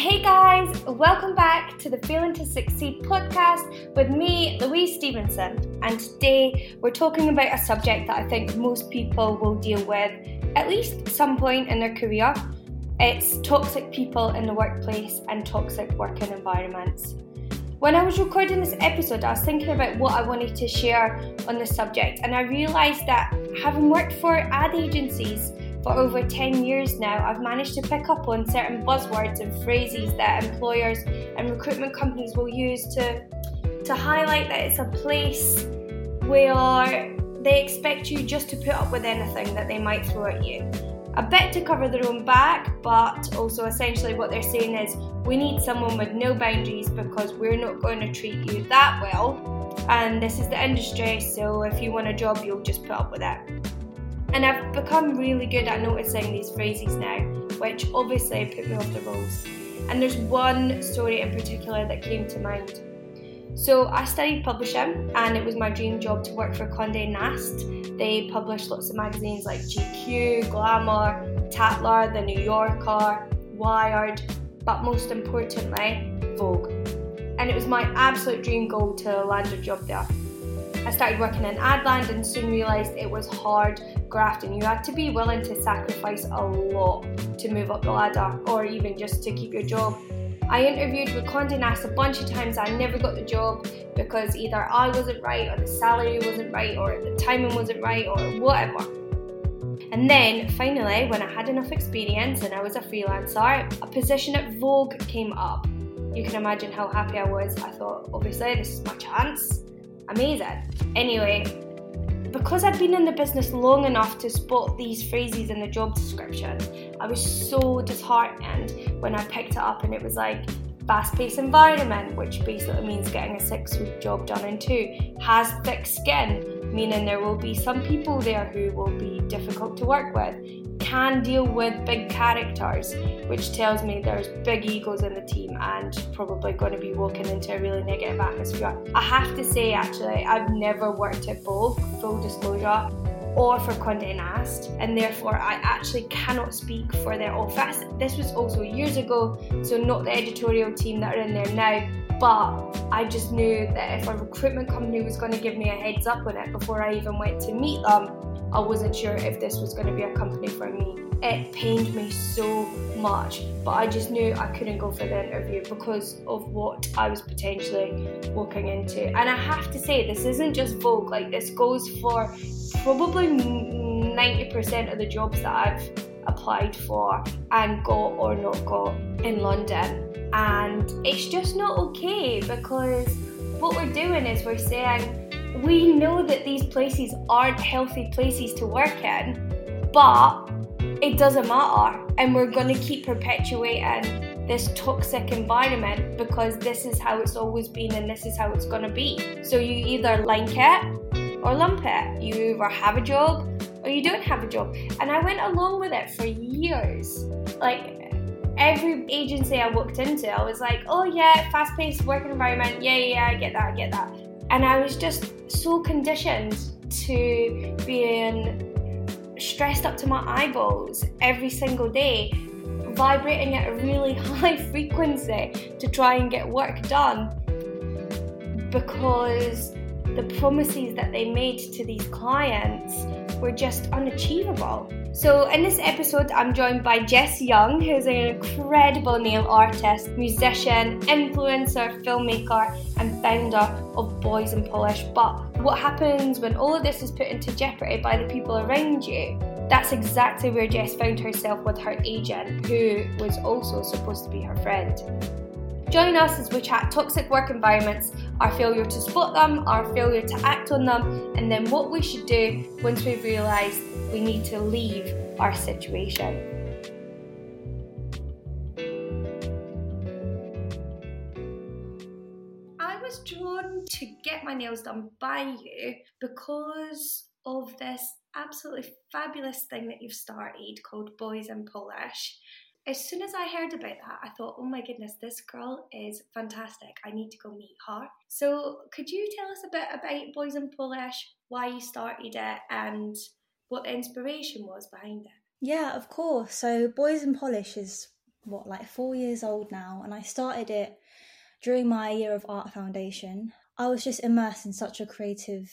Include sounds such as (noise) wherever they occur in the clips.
Hey guys, welcome back to the Feeling to Succeed podcast with me, Louise Stevenson. And today we're talking about a subject that I think most people will deal with at least some point in their career. It's toxic people in the workplace and toxic working environments. When I was recording this episode, I was thinking about what I wanted to share on the subject, and I realised that having worked for ad agencies, for over 10 years now, I've managed to pick up on certain buzzwords and phrases that employers and recruitment companies will use to, to highlight that it's a place where they expect you just to put up with anything that they might throw at you. A bit to cover their own back, but also essentially what they're saying is we need someone with no boundaries because we're not going to treat you that well. And this is the industry, so if you want a job, you'll just put up with it. And I've become really good at noticing these phrases now, which obviously put me off the roles. And there's one story in particular that came to mind. So I studied publishing, and it was my dream job to work for Condé Nast. They published lots of magazines like GQ, Glamour, Tatler, The New Yorker, Wired, but most importantly, Vogue. And it was my absolute dream goal to land a job there. I started working in Adland and soon realised it was hard grafting. you had to be willing to sacrifice a lot to move up the ladder or even just to keep your job. I interviewed with Condé Nast a bunch of times. I never got the job because either I wasn't right or the salary wasn't right or the timing wasn't right or whatever. And then finally, when I had enough experience and I was a freelancer, a position at Vogue came up. You can imagine how happy I was. I thought, obviously, this is my chance amazing. Anyway, because I'd been in the business long enough to spot these phrases in the job description, I was so disheartened when I picked it up and it was like fast paced environment, which basically means getting a six week job done in two, has thick skin, meaning there will be some people there who will be difficult to work with, can deal with big characters, which tells me there's big egos in the team and probably going to be walking into a really negative atmosphere. I have to say, actually, I've never worked at Vogue, full disclosure, or for Condé Nast, and therefore I actually cannot speak for their office. This was also years ago, so not the editorial team that are in there now. But I just knew that if a recruitment company was going to give me a heads up on it before I even went to meet them, I wasn't sure if this was going to be a company for me. It pained me so much, but I just knew I couldn't go for the interview because of what I was potentially walking into. And I have to say, this isn't just Vogue, like, this goes for probably 90% of the jobs that I've applied for and got or not got in London. And it's just not okay because what we're doing is we're saying, we know that these places aren't healthy places to work in, but it doesn't matter. And we're going to keep perpetuating this toxic environment because this is how it's always been and this is how it's going to be. So you either like it or lump it. You either have a job or you don't have a job. And I went along with it for years. Like, every agency I walked into, I was like, oh yeah, fast paced working environment. Yeah, yeah, I get that, I get that. And I was just so conditioned to being stressed up to my eyeballs every single day, vibrating at a really (laughs) high frequency to try and get work done because the promises that they made to these clients were just unachievable. So, in this episode, I'm joined by Jess Young, who's an incredible nail artist, musician, influencer, filmmaker, and founder of Boys in Polish. But what happens when all of this is put into jeopardy by the people around you? That's exactly where Jess found herself with her agent, who was also supposed to be her friend. Join us as we chat toxic work environments, our failure to spot them, our failure to act on them, and then what we should do once we've realised we need to leave our situation. I was drawn to get my nails done by you because of this absolutely fabulous thing that you've started called Boys in Polish as soon as I heard about that, I thought, oh my goodness, this girl is fantastic. I need to go meet her. So, could you tell us a bit about Boys in Polish, why you started it, and what the inspiration was behind it? Yeah, of course. So, Boys in Polish is what like four years old now, and I started it during my year of art foundation. I was just immersed in such a creative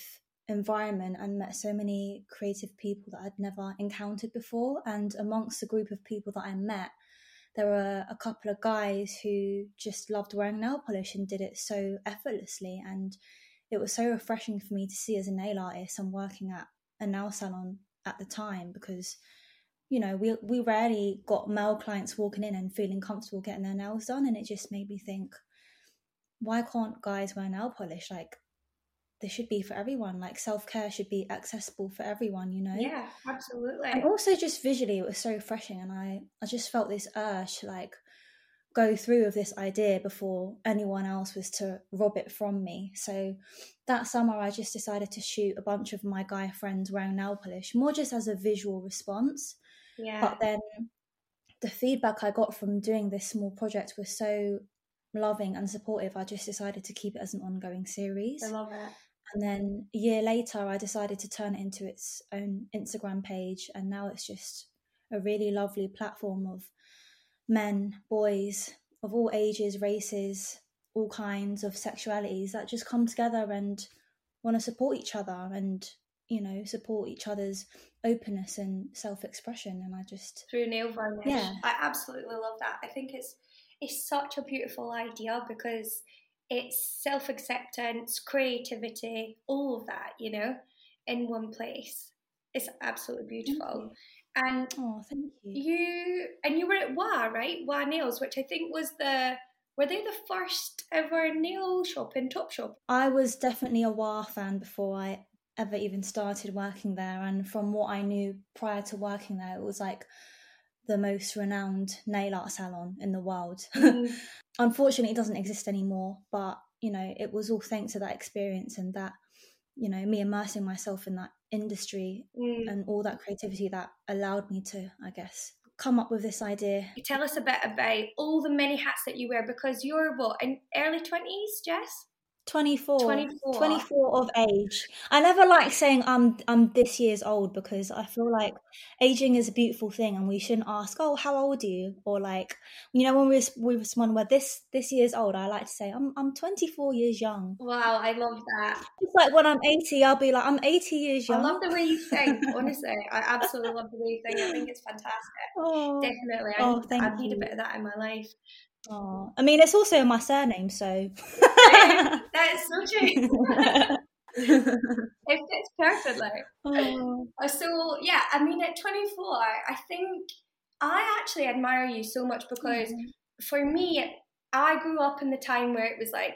environment and met so many creative people that I'd never encountered before. And amongst the group of people that I met, there were a couple of guys who just loved wearing nail polish and did it so effortlessly. And it was so refreshing for me to see as a nail artist and working at a nail salon at the time because you know we we rarely got male clients walking in and feeling comfortable getting their nails done and it just made me think why can't guys wear nail polish like this should be for everyone like self-care should be accessible for everyone you know? Yeah absolutely. And also just visually it was so refreshing and i i just felt this urge to like go through with this idea before anyone else was to rob it from me. So that summer i just decided to shoot a bunch of my guy friends wearing nail polish more just as a visual response. Yeah. But then the feedback i got from doing this small project was so loving and supportive i just decided to keep it as an ongoing series. I love it and then a year later, I decided to turn it into its own Instagram page. And now it's just a really lovely platform of men, boys of all ages, races, all kinds of sexualities that just come together and want to support each other and, you know, support each other's openness and self expression. And I just. Through nail varnish. Yeah. I absolutely love that. I think it's it's such a beautiful idea because it's self acceptance, creativity, all of that, you know, in one place. It's absolutely beautiful. And oh, thank you. You and you were at WAH, right? WAH Nails, which I think was the were they the first ever nail shop in Topshop? I was definitely a WAH fan before I ever even started working there, and from what I knew prior to working there, it was like the most renowned nail art salon in the world. (laughs) Mm. Unfortunately, it doesn't exist anymore, but you know, it was all thanks to that experience and that, you know, me immersing myself in that industry mm. and all that creativity that allowed me to, I guess, come up with this idea. Tell us a bit about all the many hats that you wear because you're what, in early 20s, Jess? 24, 24 24 of age. I never like saying i'm i'm this years old because i feel like aging is a beautiful thing and we shouldn't ask oh how old are you? Or like you know when we we respond we're this this years old i like to say i'm i'm 24 years young. Wow i love that. It's like when i'm 80 i'll be like i'm 80 years young i love the way you think (laughs) honestly i absolutely love the way you think i think it's fantastic. Oh, definitely I, oh, thank I need you. a bit of that in my life Oh, I mean, it's also my surname, so. (laughs) that is so true. (laughs) it fits perfectly. Oh. So, yeah, I mean, at 24, I think I actually admire you so much because mm-hmm. for me, I grew up in the time where it was like,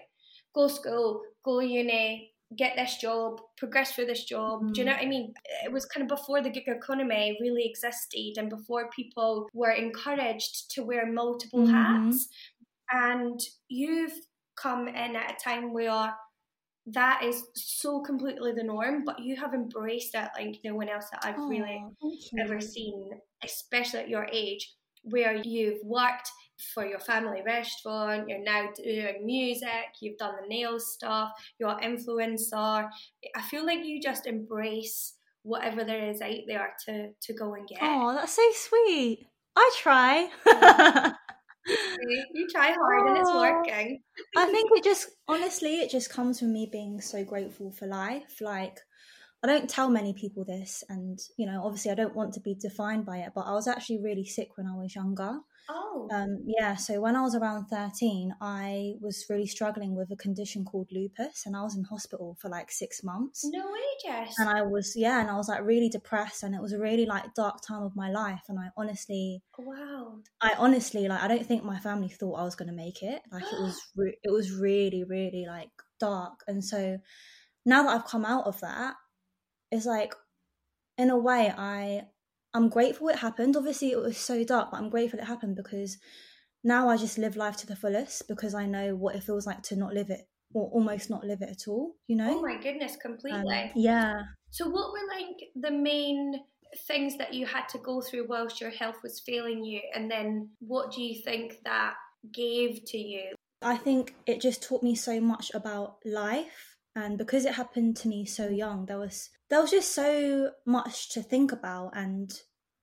go school, go uni, get this job, progress through this job. Mm. Do you know what I mean? It was kind of before the gig economy really existed and before people were encouraged to wear multiple mm-hmm. hats. And you've come in at a time where that is so completely the norm, but you have embraced it like no one else that I've oh, really ever seen, especially at your age, where you've worked for your family restaurant, you're now doing music, you've done the nails stuff, you're an influencer. I feel like you just embrace whatever there is out there to to go and get. Oh, that's so sweet. I try. (laughs) you try (laughs) hard and it's working. I (laughs) think it just honestly it just comes from me being so grateful for life. Like I don't tell many people this and you know, obviously I don't want to be defined by it, but I was actually really sick when I was younger. Oh. Um, yeah, so when I was around 13, I was really struggling with a condition called lupus, and I was in hospital for like six months. No way, Jess. And I was, yeah, and I was like really depressed, and it was a really like dark time of my life. And I honestly, wow, I honestly, like, I don't think my family thought I was going to make it. Like, it was, (gasps) re- it was really, really like dark. And so now that I've come out of that, it's like, in a way, I I'm grateful it happened. Obviously, it was so dark, but I'm grateful it happened because now I just live life to the fullest because I know what it feels like to not live it or almost not live it at all, you know? Oh my goodness, completely. Um, yeah. So, what were like the main things that you had to go through whilst your health was failing you? And then what do you think that gave to you? I think it just taught me so much about life. And because it happened to me so young, there was there was just so much to think about and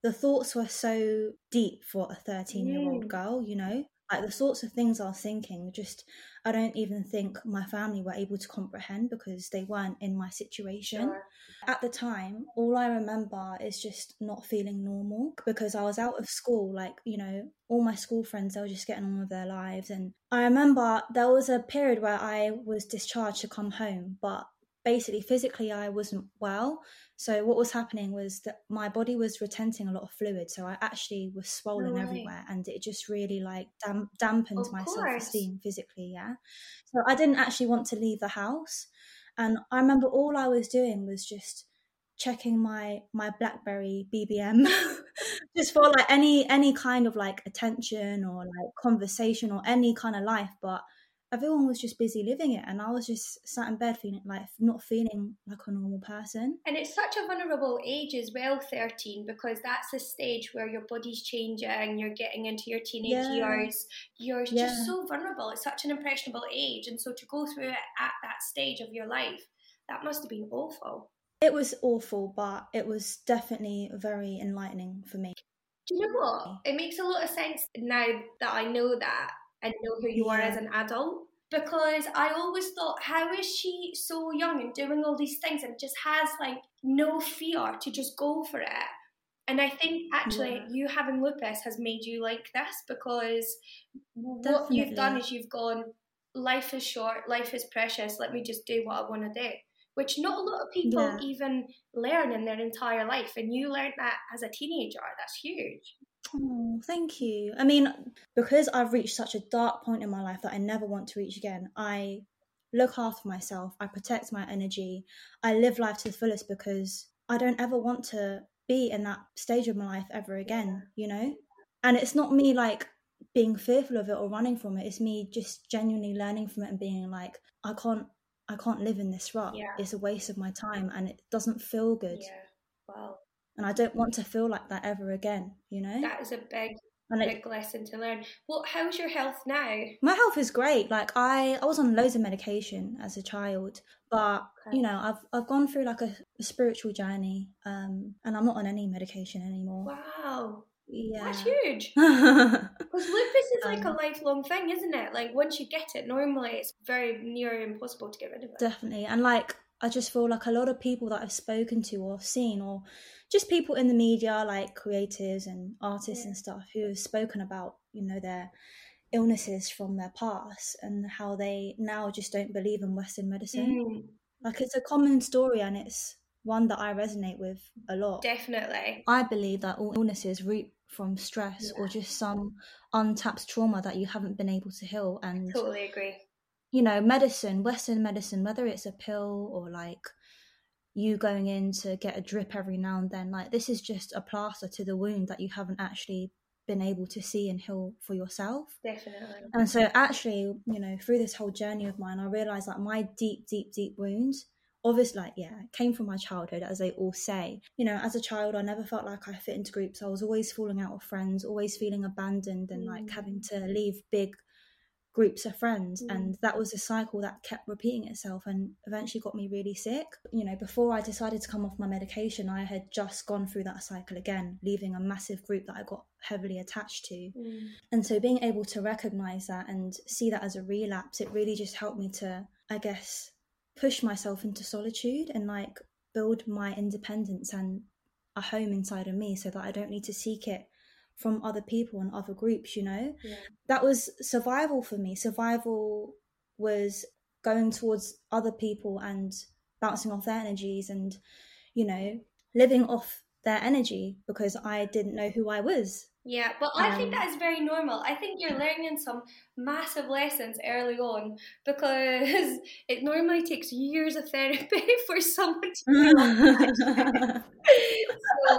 the thoughts were so deep for a 13 year old Mm. girl, you know? Like the sorts of things I was thinking, just I don't even think my family were able to comprehend because they weren't in my situation. Sure. At the time, all I remember is just not feeling normal because I was out of school. Like, you know, all my school friends, they were just getting on with their lives. And I remember there was a period where I was discharged to come home, but basically, physically, I wasn't well. So, what was happening was that my body was retenting a lot of fluid. So, I actually was swollen everywhere and it just really like damp- dampened Of my self esteem physically. Yeah. So, I didn't actually want to leave the house and I remember all I was doing was just checking my my BlackBerry BBM (laughs) just for like any any kind of like attention or like conversation or any kind of life but everyone was just busy living it and I was just sat in bed feeling like not feeling like a normal person And it's such a vulnerable age as well, 13, because that's the stage where your body's changing, you're getting into your teenage Yeah. years, you're Yeah. just so vulnerable. It's such an impressionable age. And so to go through it at that stage of your life, that must have been awful. it was awful but it was definitely very enlightening for me Do you know what? It makes a lot of sense now that I know that and know who you are as an adult. Because I always thought, how is she so young and doing all these things and just has like no fear to just go for it? And I think actually Yeah. you having lupus has made you like this because what you've done is you've gone, life is short, life is precious, let me just do what I want to do. Which not a lot of people Yeah. even learn in their entire life. And you learned that as a teenager. That's huge. Oh, thank you. I mean, because I've reached such a dark point in my life that I never want to reach again, I look after myself, I protect my energy, I live life to the fullest because I don't ever want to be in that stage of my life ever again, you know? And it's not me like being fearful of it or running from it, it's me just genuinely learning from it and being like, I can't. I can't live in this rut. Yeah. It's a waste of my time and it doesn't feel good. Yeah. Wow. And I don't want to feel like that ever again, you know? That is a big, and it, big lesson to learn. Well, how's your health now? my health is great like i i was on loads of medication as a child but Okay. you know i've i've gone through like a, a spiritual journey um and i'm not on any medication anymore Wow. yeah That's huge. (laughs) Because lupus is like a Um, lifelong thing, isn't it? Like once you get it, normally it's very near impossible to get rid of it. definitely and like i just feel like a lot of people that i've spoken to or seen or just people in the media like creatives and artists Yeah. and stuff who have spoken about you know their illnesses from their past and how they now just don't believe in western medicine Mm, Like it's a common story and it's one that I resonate with a lot. definitely. I believe that all illnesses root from stress or just some untapped trauma that you haven't been able to heal. And, Totally agree. You know, medicine, Western medicine, whether it's a pill or like you going in to get a drip every now and then, like this is just a plaster to the wound that you haven't actually been able to see and heal for yourself. Definitely. And so, actually, you know, through this whole journey of mine, I realized that my deep, deep, deep wounds, obviously, like, yeah, came from my childhood, as they all say. You know, as a child, I never felt like I fit into groups. I was always falling out with friends, always feeling abandoned, and like Mm. having to leave big groups of friends. Mm. And that was a cycle that kept repeating itself and eventually got me really sick. You know, before I decided to come off my medication, I had just gone through that cycle again, leaving a massive group that I got heavily attached to. Mm. And so being able to recognize that and see that as a relapse, it really just helped me to, I guess, push myself into solitude and like build my independence and a home inside of me so that I don't need to seek it from other people and other groups, you know? Yeah. That was survival for me. Survival was going towards other people and bouncing off their energies and, you know, living off their energy because I didn't know who I was. Yeah, but I think Um, that is very normal. I think you're learning some massive lessons early on because (laughs) it normally takes years of therapy (laughs) for someone to. (laughs) So,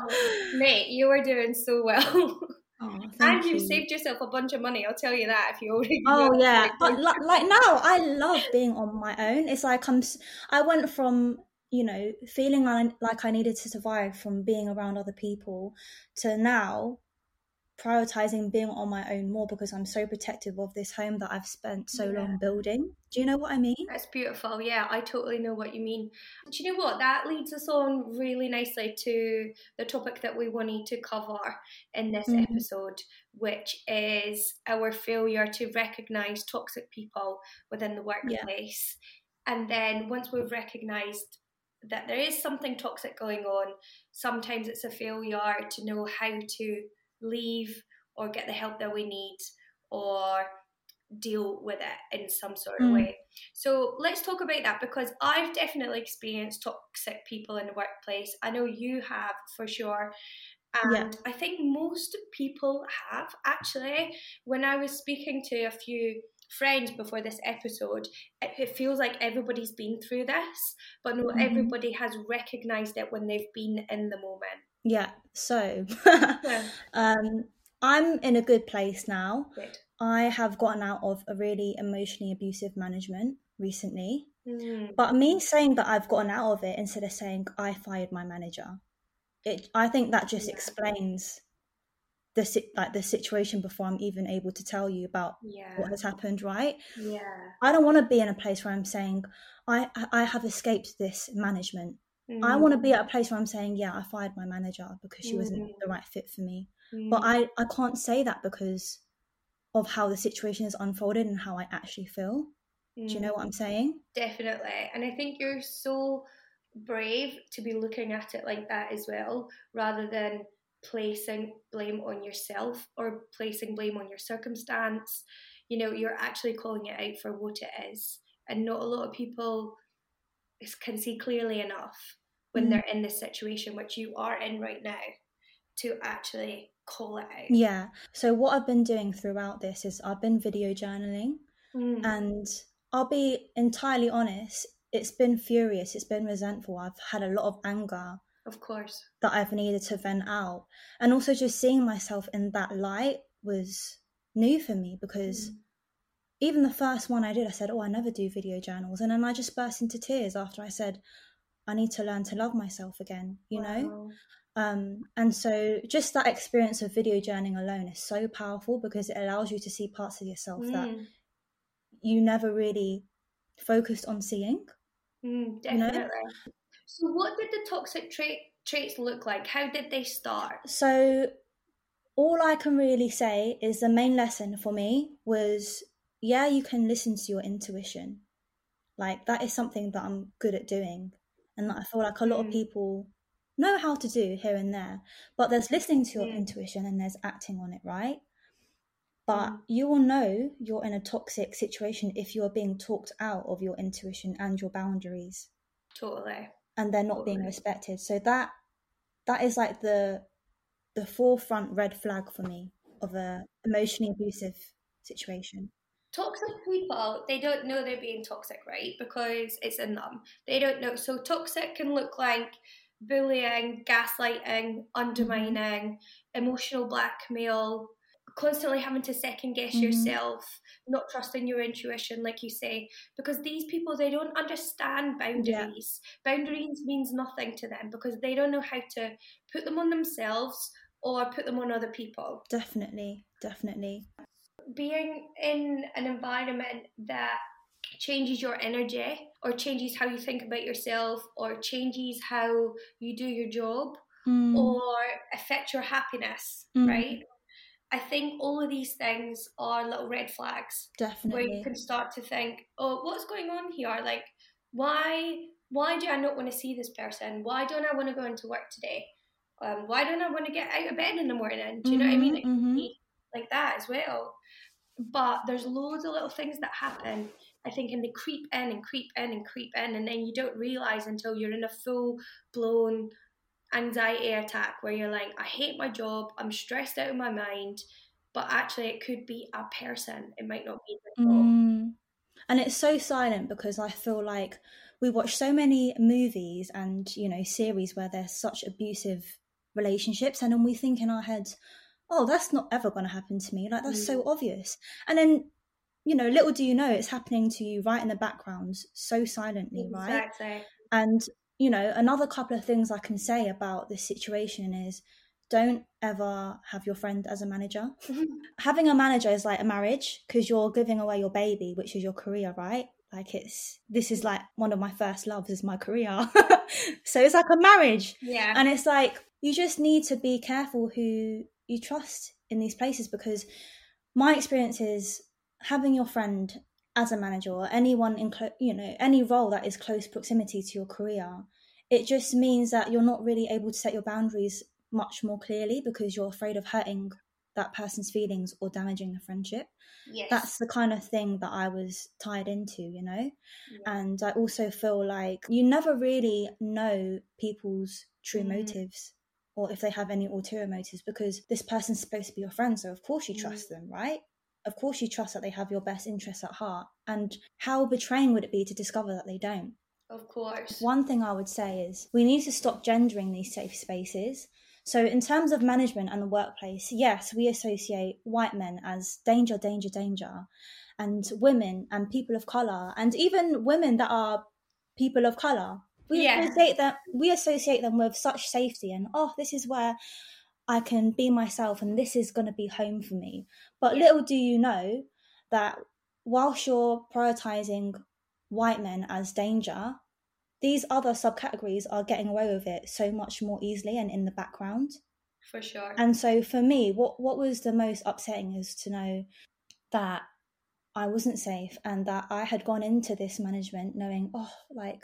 mate, you are doing so well. Oh, and you've you. saved yourself a bunch of money, I'll tell you that if you already Oh yeah, but li- like now, I love being on my own. It's like I'm. I went from you know feeling like like I needed to survive from being around other people to now prioritizing being on my own more because I'm so protective of this home that I've spent so Yeah. long building. Do you know what I mean? That's beautiful. Yeah, I totally know what you mean. Do you know what? That leads us on really nicely to the topic that we wanted to cover in this Mhm. episode, which is our failure to recognize toxic people within the workplace. And then once we've recognized that there is something toxic going on, sometimes it's a failure to know how to leave or get the help that we need or deal with it in some sort of Mm. way. So let's talk about that because I've definitely experienced toxic people in the workplace. I know you have for sure. And Yeah. I think most people have actually. When I was speaking to a few friends before this episode, it, it feels like everybody's been through this, but not Mhm. everybody has recognized it when they've been in the moment. Yeah. So Yeah. (laughs) um I'm in a good place now. Good. I have gotten out of a really emotionally abusive management recently. Mm. But me saying that I've gotten out of it instead of saying I fired my manager, it I think that just Yeah. explains the like the situation before I'm even able to tell you about Yeah. what has happened. Right? Yeah. I don't want to be in a place where I'm saying I I have escaped this management. I want to be at a place where I'm saying yeah I fired my manager because she wasn't Mhm. the right fit for me. Mm. But I I can't say that because of how the situation has unfolded and how I actually feel. Do you know what I'm saying? Definitely. And I think you're so brave to be looking at it like that as well, rather than placing blame on yourself or placing blame on your circumstance. You know, you're actually calling it out for what it is. And not a lot of people can see clearly enough when Mm. they're in this situation, which you are in right now, to actually call it out. Yeah. So what I've been doing throughout this is I've been video journaling Mm. and I'll be entirely honest, it's been furious, it's been resentful. I've had a lot of anger of course. that I've needed to vent out. And also just seeing myself in that light was new for me because Mm. even the first one I did, I said, Oh, I never do video journals. And then I just burst into tears after I said, I need to learn to love myself again, you know? Um, and so just that experience of video journaling alone is so powerful because it allows you to see parts of yourself that Mm. you never really focused on seeing. Mm, You know? definitely. So, what did the toxic trait traits look like? How did they start? So all I can really say is the main lesson for me was yeah, you can listen to your intuition. Like that is something that I'm good at doing and that I feel like a lot of Mm. people know how to do here and there. But there's listening to your Mm. intuition and there's acting on it, right? But Mm. you will know you're in a toxic situation if you're being talked out of your intuition and your boundaries Totally. and they're not being respected. So that that is like the the forefront red flag for me of a emotionally abusive situation. Toxic people, they don't know they're being toxic, right? Because it's in them. They don't know. So, toxic can look like bullying, gaslighting, undermining, emotional blackmail, constantly having to second guess Mhm. yourself, not trusting your intuition, like you say, because these people they don't understand boundaries. Boundaries means nothing to them because they don't know how to put them on themselves or put them on other people. Definitely, definitely. Being in an environment that changes your energy or changes how you think about yourself or changes how you do your job Mm, or affect your happiness, Mm. right? I think all of these things are little red flags Definitely. where you can start to think, oh, what's going on here? Like, why why do I not want to see this person? Why don't I want to go into work today? Um, why don't I want to get out of bed in the morning? Do you know what I mean? Mhm, It mhm. be like that as well. But there's loads of little things that happen, I think, and they creep in and creep in and creep in, and then you don't realize until you're in a full blown anxiety attack where you're like, I hate my job, I'm stressed out of my mind, but actually it could be a person. It might not be. Mm. And it's so silent because I feel like we watch so many movies and you know series where there's such abusive relationships, and then we think in our heads, "Oh, that's not ever going to happen to me." Like that's so mm. obvious. And then, you know, little do you know, it's happening to you right in the background, so silently, right? Exactly. And you know, another couple of things I can say about this situation is don't ever have your friend as a manager. Mm-hmm. Having a manager is like a marriage because you're giving away your baby, which is your career, right? Like it's this is like one of my first loves is my career. (laughs) so it's like a marriage. Yeah. And it's like you just need to be careful who you trust in these places because my experience is having your friend as a manager or anyone in clo- you know any role that is close proximity to your career it just means that you're not really able to set your boundaries much more clearly because you're afraid of hurting that person's feelings or damaging the friendship yes. that's the kind of thing that i was tied into you know Yeah. and i also feel like you never really know people's true Mm. motives or if they have any ulterior motives because this person's supposed to be your friend so of course you mm. trust them right of course you trust that they have your best interests at heart and how betraying would it be to discover that they don't of course. one thing I would say is we need to stop gendering these safe spaces. So, in terms of management and the workplace, yes, we associate white men as danger, danger, danger, and women and people of color, and even women that are people of color. We Yeah. associate them. We associate them with such safety, and oh, this is where I can be myself, and this is going to be home for me. But Yeah. little do you know that whilst you're prioritizing white men as danger, these other subcategories are getting away with it so much more easily and in the background. For sure. And so for me, what what was the most upsetting is to know that I wasn't safe and that I had gone into this management knowing, oh, like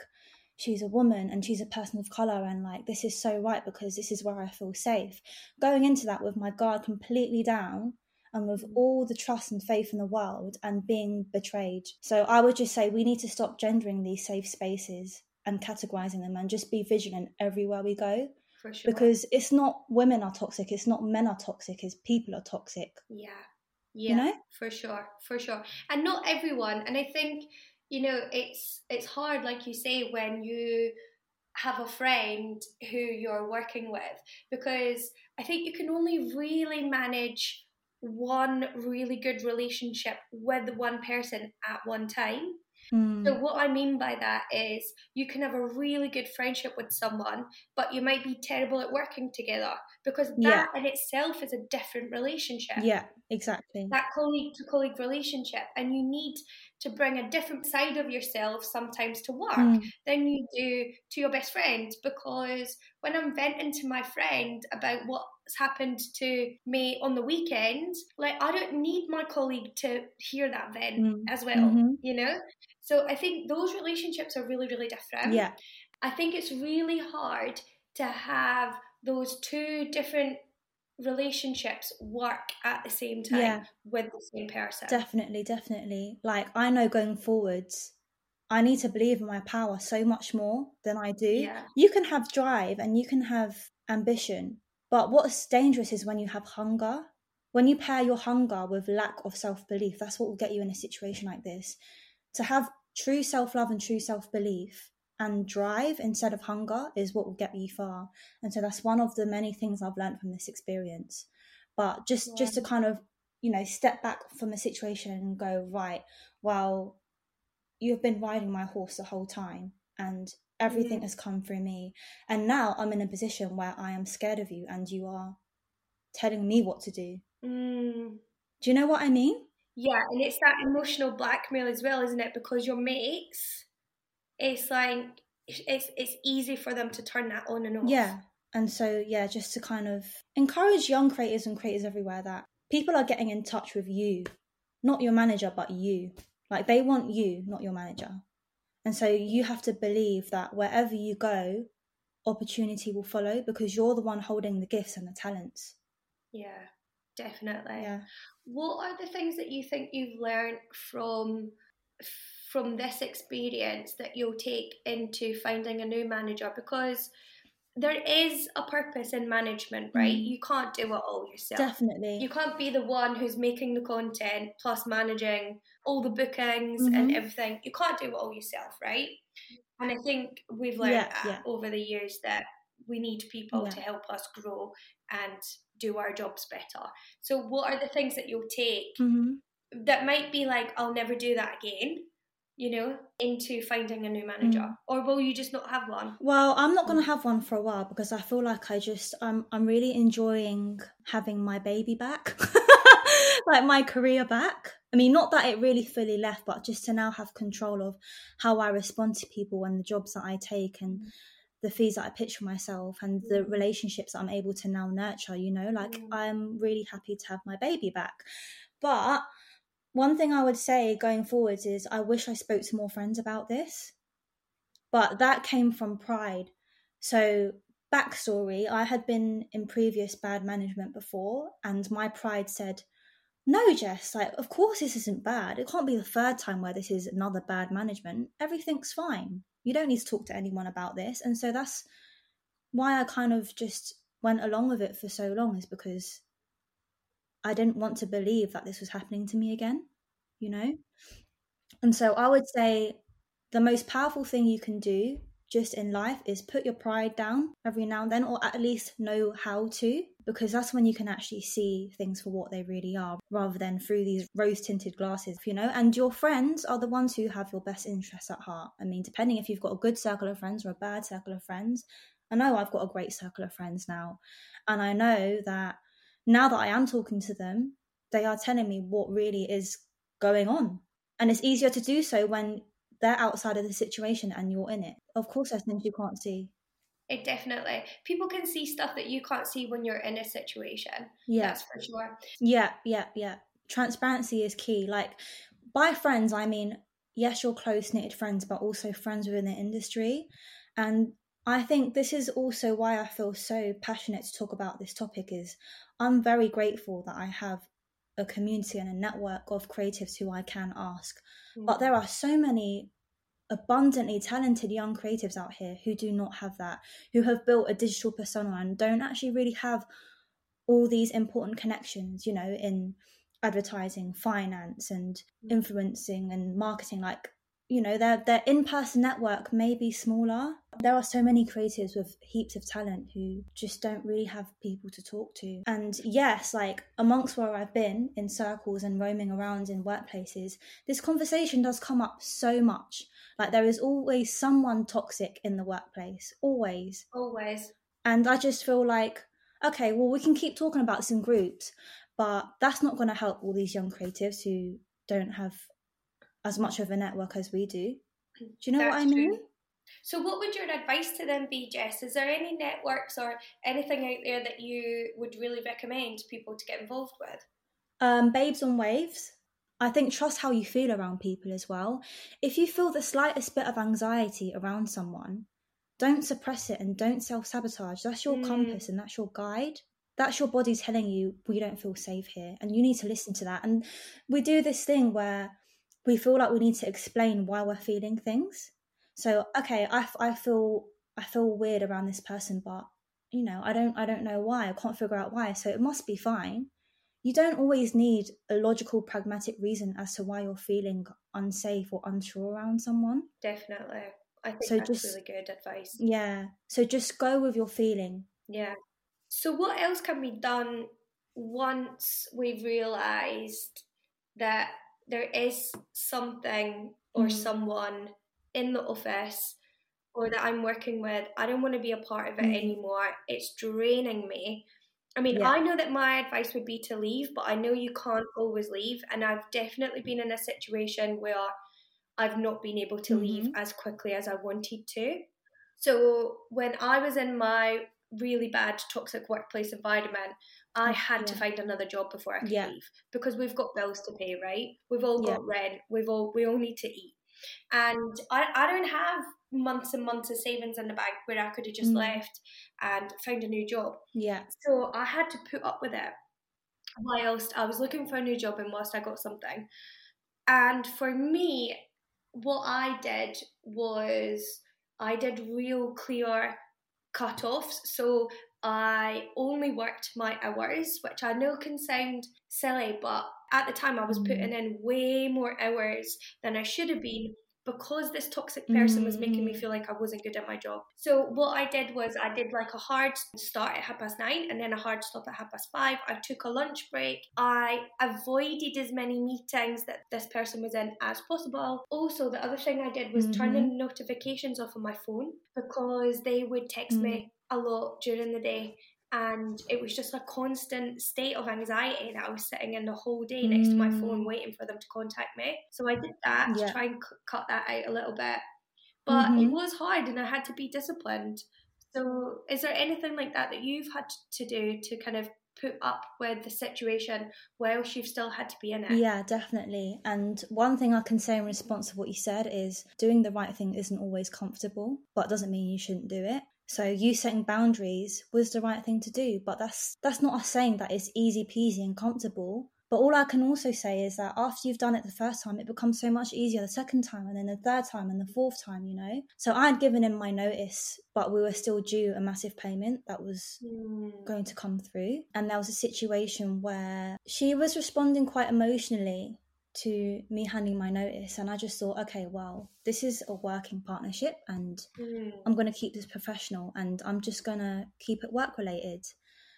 she's a woman and she's a person of color and like this is so right because this is where I feel safe. Going into that with my guard completely down and with mm. all the trust and faith in the world and being betrayed. So I would just say we need to stop gendering these safe spaces and categorizing them and just be vigilant everywhere we go For sure. because it's not women are toxic, it's not men are toxic, it's people are toxic. Yeah. Yeah. know? For sure. For sure. And not everyone. And I think, you know, it's it's hard, like you say, when you have a friend who you're working with because I think you can only really manage one really good relationship with one person at one time. Mm. So what I mean by that is you can have a really good friendship with someone, but you might be terrible at working together because that in itself is a different relationship. yeah, exactly. That colleague to colleague relationship, and you need to bring a different side of yourself sometimes to work Mm. than you do to your best friend. Because when I'm venting to my friend about what's happened to me on the weekend, like I don't need my colleague to hear that then Mm. as well, Mhm. you know? So I think those relationships are really, really different. Yeah, I think it's really hard to have those two different relationships work at the same time Yeah. with the same person. definitely, definitely. Like I know going forwards, I need to believe in my power so much more than I do. Yeah. You can have drive and you can have ambition, but what's dangerous is when you have hunger. When you pair your hunger with lack of self belief, that's what will get you in a situation like this. To have true self love and true self belief and drive instead of hunger is what will get you far. And so that's one of the many things I've learned from this experience. But just just to kind of you know step back from the situation and go right. Well, you've been riding my horse the whole time, and everything Yeah. has come through me. And now I'm in a position where I am scared of you, and you are telling me what to do. Mm, Do you know what I mean? yeah, and it's that emotional blackmail as well, isn't it? Because your mates, it's like it's it's easy for them to turn that on and off. Yeah. And so, yeah, just to kind of encourage young creators and creators everywhere that people are getting in touch with you, not your manager, but you. Like they want you, not your manager. And so you have to believe that wherever you go, opportunity will follow because you're the one holding the gifts and the talents. Yeah, definitely. Yeah. What are the things that you think you've learned from from this experience that you'll take into finding a new manager? Because there is a purpose in management, right? Mm. You can't do it all yourself. Definitely. You can't be the one who's making the content plus managing all the bookings and Mhm. everything. You can't do it all yourself, right? And I think we've learned Yeah, yeah. over the years that we need people Yeah. to help us grow and do our jobs better. So, what are the things that you'll take hmm that might be like, I'll never do that again? you know, into finding a new manager? Mm. Or will you just not have one? Well, I'm not going to have one for a while because I feel like I just I'm I'm really enjoying having my baby back. (laughs) like my career back. I mean, not that it really fully left, but just to now have control of how I respond to people and the jobs that I take and the fees that I pitch for myself and the relationships that I'm able to now nurture, you know, like Mm. I'm really happy to have my baby back. But one thing I would say going forwards is I wish I spoke to more friends about this. But that came from pride. So, backstory I had been in previous bad management before, and my pride said, No, Jess, like, of course this isn't bad. It can't be the third time where this is another bad management. Everything's fine. You don't need to talk to anyone about this. And so that's why I kind of just went along with it for so long, is because I didn't want to believe that this was happening to me again, you know? And so I would say the most powerful thing you can do just in life is put your pride down every now and then, or at least know how to, because that's when you can actually see things for what they really are rather than through these rose tinted glasses, you know. And your friends are the ones who have your best interests at heart. I mean, depending if you've got a good circle of friends or a bad circle of friends, I know I've got a great circle of friends now. And I know that now that I am talking to them, they are telling me what really is going on. And it's easier to do so when they're outside of the situation and you're in it. Of course, there's things you can't see. It definitely. People can see stuff that you can't see when you're in a situation. Yeah, That's for sure. yeah, yeah, yeah. Transparency is key. Like, by friends, I mean, yes, you're close knitted friends, but also friends within the industry. And I think this is also why I feel so passionate to talk about this topic is I'm very grateful that I have a community and a network of creatives who I can ask. Hmm. But there are so many abundantly talented young creatives out here who do not have that, who have built a digital persona and don't actually really have all these important connections, you know, in advertising, finance, and hmm. influencing and marketing. Like, you know, their their in person network may be smaller. There are so many creatives with heaps of talent who just don't really have people to talk to. And yes, like amongst where I've been in circles and roaming around in workplaces, this conversation does come up so much. Like there is always someone toxic in the workplace, always. Always. And I just feel like, okay, well, we can keep talking about in groups, but that's not going to help all these young creatives who don't have as much of a network as we do. Do you know what I mean? true. So, what would your advice to them be, Jess? Is there any networks or anything out there that you would really recommend people to get involved with? Um, babes on waves. I think trust how you feel around people as well. If you feel the slightest bit of anxiety around someone, don't suppress it and don't self sabotage. That's your Mm. compass and that's your guide. That's your body telling you we don't feel safe here, and you need to listen to that. And we do this thing where we feel like we need to explain why we're feeling things. So, okay, I feel I feel weird around this person, but you know, I don't I don't know why. I can't figure out why. So it must be fine you don't always need a logical, pragmatic reason as to why you're feeling unsafe or unsure around someone. Definitely. I think So that's just- really good advice. Yeah. So just go with your feeling. Yeah. So, what else can be done once we've realised that there is something or Mhm. someone in the office or that I'm working with? I don't want to be a part of it Mhm. anymore. It's draining me. I mean, Yeah. I know that my advice would be to leave, but I know you can't always leave. And I've definitely been in a situation where I've not been able to leave Mhm. as quickly as I wanted to. So when I was in my really bad toxic workplace environment, I Oh, had to find another job before I could Yeah. leave because we've got bills to pay, right? We've all Yeah. got rent. We've all we all need to eat, and I I don't have months and months of savings in the bank where I could have just Mm. left and found a new job. Yeah. So I had to put up with it whilst I was looking for a new job and whilst I got something. And for me, what I did was I did real clear cut offs. So I only worked my hours, which I know can sound silly, but at the time I was Mm. putting in way more hours than I should have been because this toxic person mm. was making me mm. feel like I wasn't good at my job. So what I did was I did like a hard start at half past nine and then a hard stop at half past five. I took a lunch break. I avoided as many meetings that this person was in as possible. Also, the other thing I did was mm-hmm. turn the notifications off on my phone because they would text mm. me a lot during the day and it was just a constant state of anxiety that I was sitting in the whole day next mm. to my phone mm. waiting for them to contact me. So I did that yeah. to try and c- cut that out a little bit. But mm-hmm. it was hard and I had to be disciplined. So is there anything like that that you've had to do to kind of put up with the situation whilst you've still had to be in it? Yeah, definitely. And one thing I can say in response to what you said is doing the right thing isn't always comfortable, but it doesn't mean you shouldn't do it. So you setting boundaries was the right thing to do, but that's that's not us saying that it's easy peasy and comfortable. But all I can also say is that after you've done it the first time, it becomes so much easier the second time, and then the third time, and the fourth time, you know? So I had given him my notice, but we were still due a massive payment that was mm. going to come through. And there was a situation where she was responding quite emotionally to me handing my notice and I just thought, okay, well, this is a working partnership and mm. I'm going to keep this professional and I'm just going to keep it work related.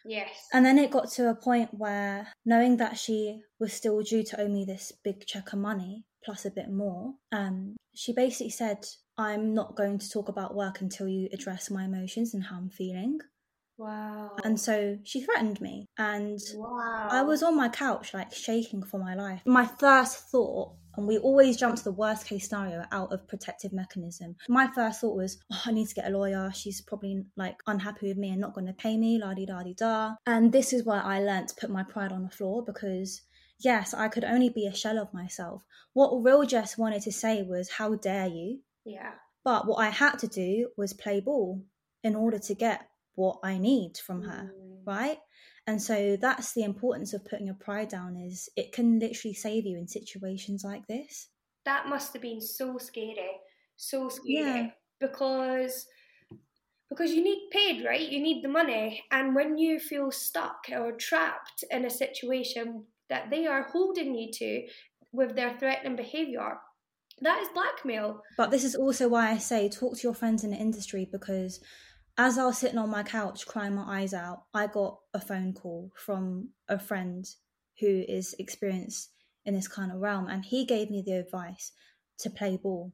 Yes. And then it got to a point where knowing that she was still due to owe me this big check of money plus a bit more, um, she basically said, I'm not going to talk about work until you address my emotions and how I'm feeling. Wow. And so she threatened me. And wow. I was on my couch, like shaking for my life. My first thought, and we always jump to the worst case scenario out of protective mechanism. My first thought was, oh, I need to get a lawyer. She's probably like unhappy with me and not going to pay me, la di da di da. And this is where I learned to put my pride on the floor because yes, I could only be a shell of myself. What real Jess wanted to say was, How dare you? Yeah. But what I had to do was play ball in order to get what I need from her, mm. right? And so that's the importance of putting your pride down is it can literally save you in situations like this. That must have been so scary. So scary. Yeah. Because because you need paid, right? You need the money. And when you feel stuck or trapped in a situation that they are holding you to with their threatening behaviour, that is blackmail. But this is also why I say talk to your friends in the industry because as I was sitting on my couch crying my eyes out, I got a phone call from a friend who is experienced in this kind of realm, and he gave me the advice to play ball.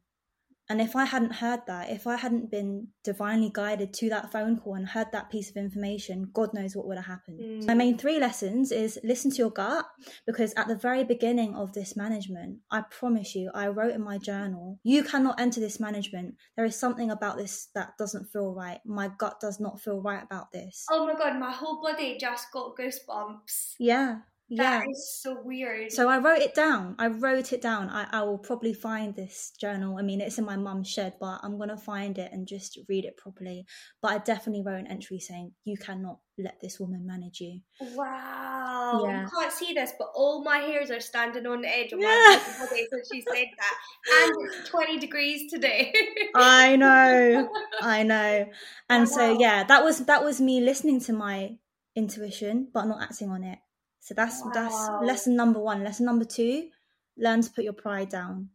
And if I hadn't heard that, if I hadn't been divinely guided to that phone call and heard that piece of information, God knows what would have happened. Mm. My main three lessons is listen to your gut, because at the very beginning of this management, I promise you, I wrote in my journal, you cannot enter this management. There is something about this that doesn't feel right. My gut does not feel right about this. Oh my God, my whole body just got goosebumps. Yeah. That yeah. is so weird. So I wrote it down. I wrote it down. I, I will probably find this journal. I mean, it's in my mum's shed, but I'm going to find it and just read it properly. But I definitely wrote an entry saying, You cannot let this woman manage you. Wow. Yeah. You can't see this, but all my hairs are standing on the edge of my body since she said that. And it's (laughs) 20 degrees today. I know. (laughs) I know. And wow. so, yeah, that was that was me listening to my intuition, but not acting on it. So that's wow. that's lesson number one. Lesson number two, learn to put your pride down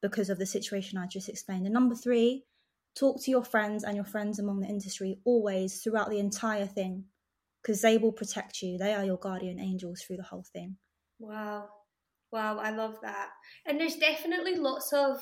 because of the situation I just explained. And number three, talk to your friends and your friends among the industry always throughout the entire thing because they will protect you. They are your guardian angels through the whole thing. Wow. Wow, I love that. And there's definitely lots of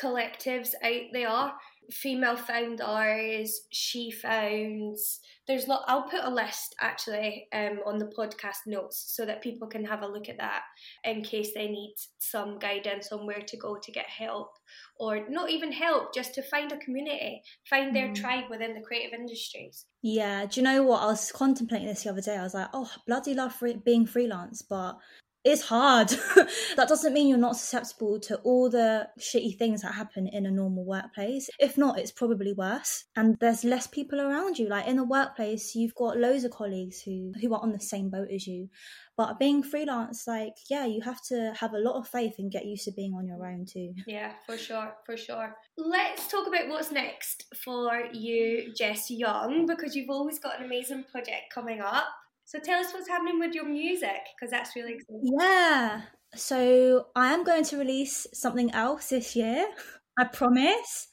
collectives out there. Female founders she founds. There's lot i'll put a list actually um, on the podcast notes so that people can have a look at that in case they need some guidance on where to go to get help or not even help just to find a community find their mm. tribe within the creative industries. Yeah do you know what? I was contemplating this the other day. I was like oh bloody love free- being freelance but it's hard. (laughs) that doesn't mean you're not susceptible to all the shitty things that happen in a normal workplace. If not, it's probably worse. And there's less people around you. Like in a workplace, you've got loads of colleagues who who are on the same boat as you. But being freelance, like, yeah, you have to have a lot of faith and get used to being on your own too. Yeah, for sure, for sure. Let's talk about what's next for you, Jess Young, because you've always got an amazing project coming up. So tell us what's happening with your music because that's really exciting. Yeah. So I am going to release something else this year. I promise.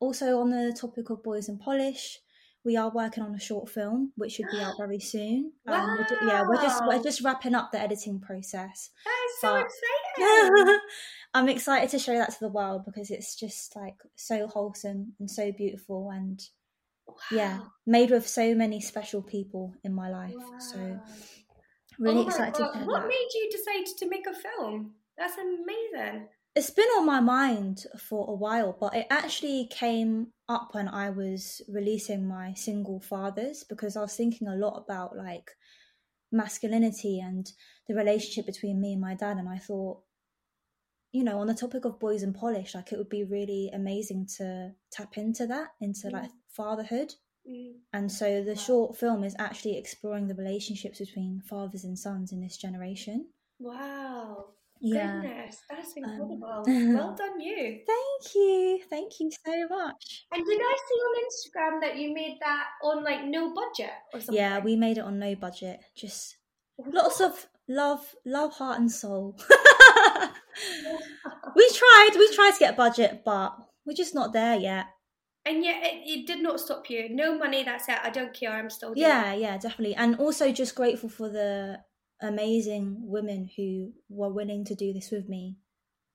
Also, on the topic of Boys in Polish, we are working on a short film which should be out very (gasps) soon. Wow. Um, we're yeah, we're just we're just wrapping up the editing process. That is so But- exciting. (laughs) I'm excited to show that to the world because it's just like so wholesome and so beautiful and yeah, made with so many special people in my life. So oh really Oh excited God. to What that. made you decide to make a film? That's amazing. It's been on my mind for a while, but it actually came up when I was releasing my single fathers because I was thinking a lot about like masculinity and the relationship between me and my dad and I thought you know on the topic of Boys in Polish like it would be really amazing to tap into that into like fatherhood Mm. and so the Wow. short film is actually exploring the relationships between fathers and sons in this generation Wow. yeah Goodness, that's Um, incredible. (laughs) well done, you. thank you thank you so much And did I see on Instagram that you made that on like no budget or something? Yeah, we made it on no budget. Just lots of love, love, heart, and soul. (laughs) (laughs) we tried, we tried to get a budget, but we're just not there yet. And yet it, it did not stop you. No money, that's it. I don't care. I'm still Yeah, it. yeah, definitely. And also just grateful for the amazing women who were willing to do this with me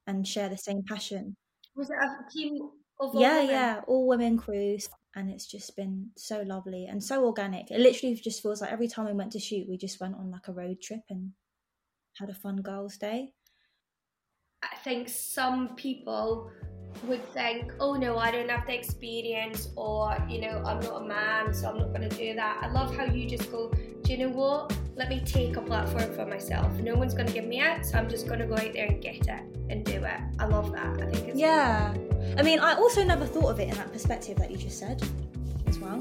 and share the same passion. Was it a team of all yeah, women? yeah, all women crews. And it's just been so lovely and so organic. It literally just feels like every time we went to shoot, we just went on like a road trip and had a fun girls' day. I think some people would think, oh no, I don't have the experience, or you know, I'm not a man, so I'm not going to do that. I love how you just go, do you know what? Let me take a platform for myself. No one's going to give me it, so I'm just going to go out there and get it and do it. I love that. I think it's Yeah. I mean, I also never thought of it in that perspective that you just said as well.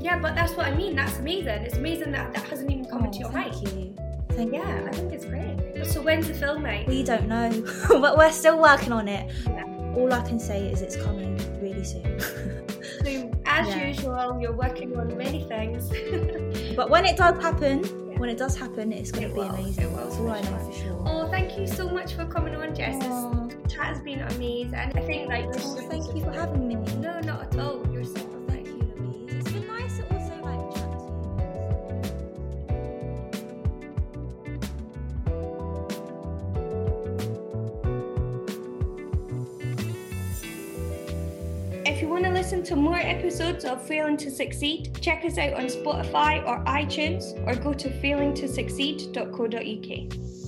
yeah, but that's what I mean. That's amazing. It's amazing that that hasn't even come into oh, your Oh, thank mind. you. Thank Yeah, I think it's great. So when's the film out? We don't know, (laughs) but we're still working on it. Yeah. All I can say is it's coming really soon. (laughs) So, as Yeah. usual, you're working on many things. (laughs) but when it does happen, when it does happen, it's going It to be will, amazing. it will, That's all I know for sure. oh, thank you so much for coming on, Jess. This chat has been amazing. I think like Oh, thank you for having me. No, not at all. You're super to more episodes of Failing to Succeed, check us out on Spotify or iTunes or go to failingtosucceed.co.uk.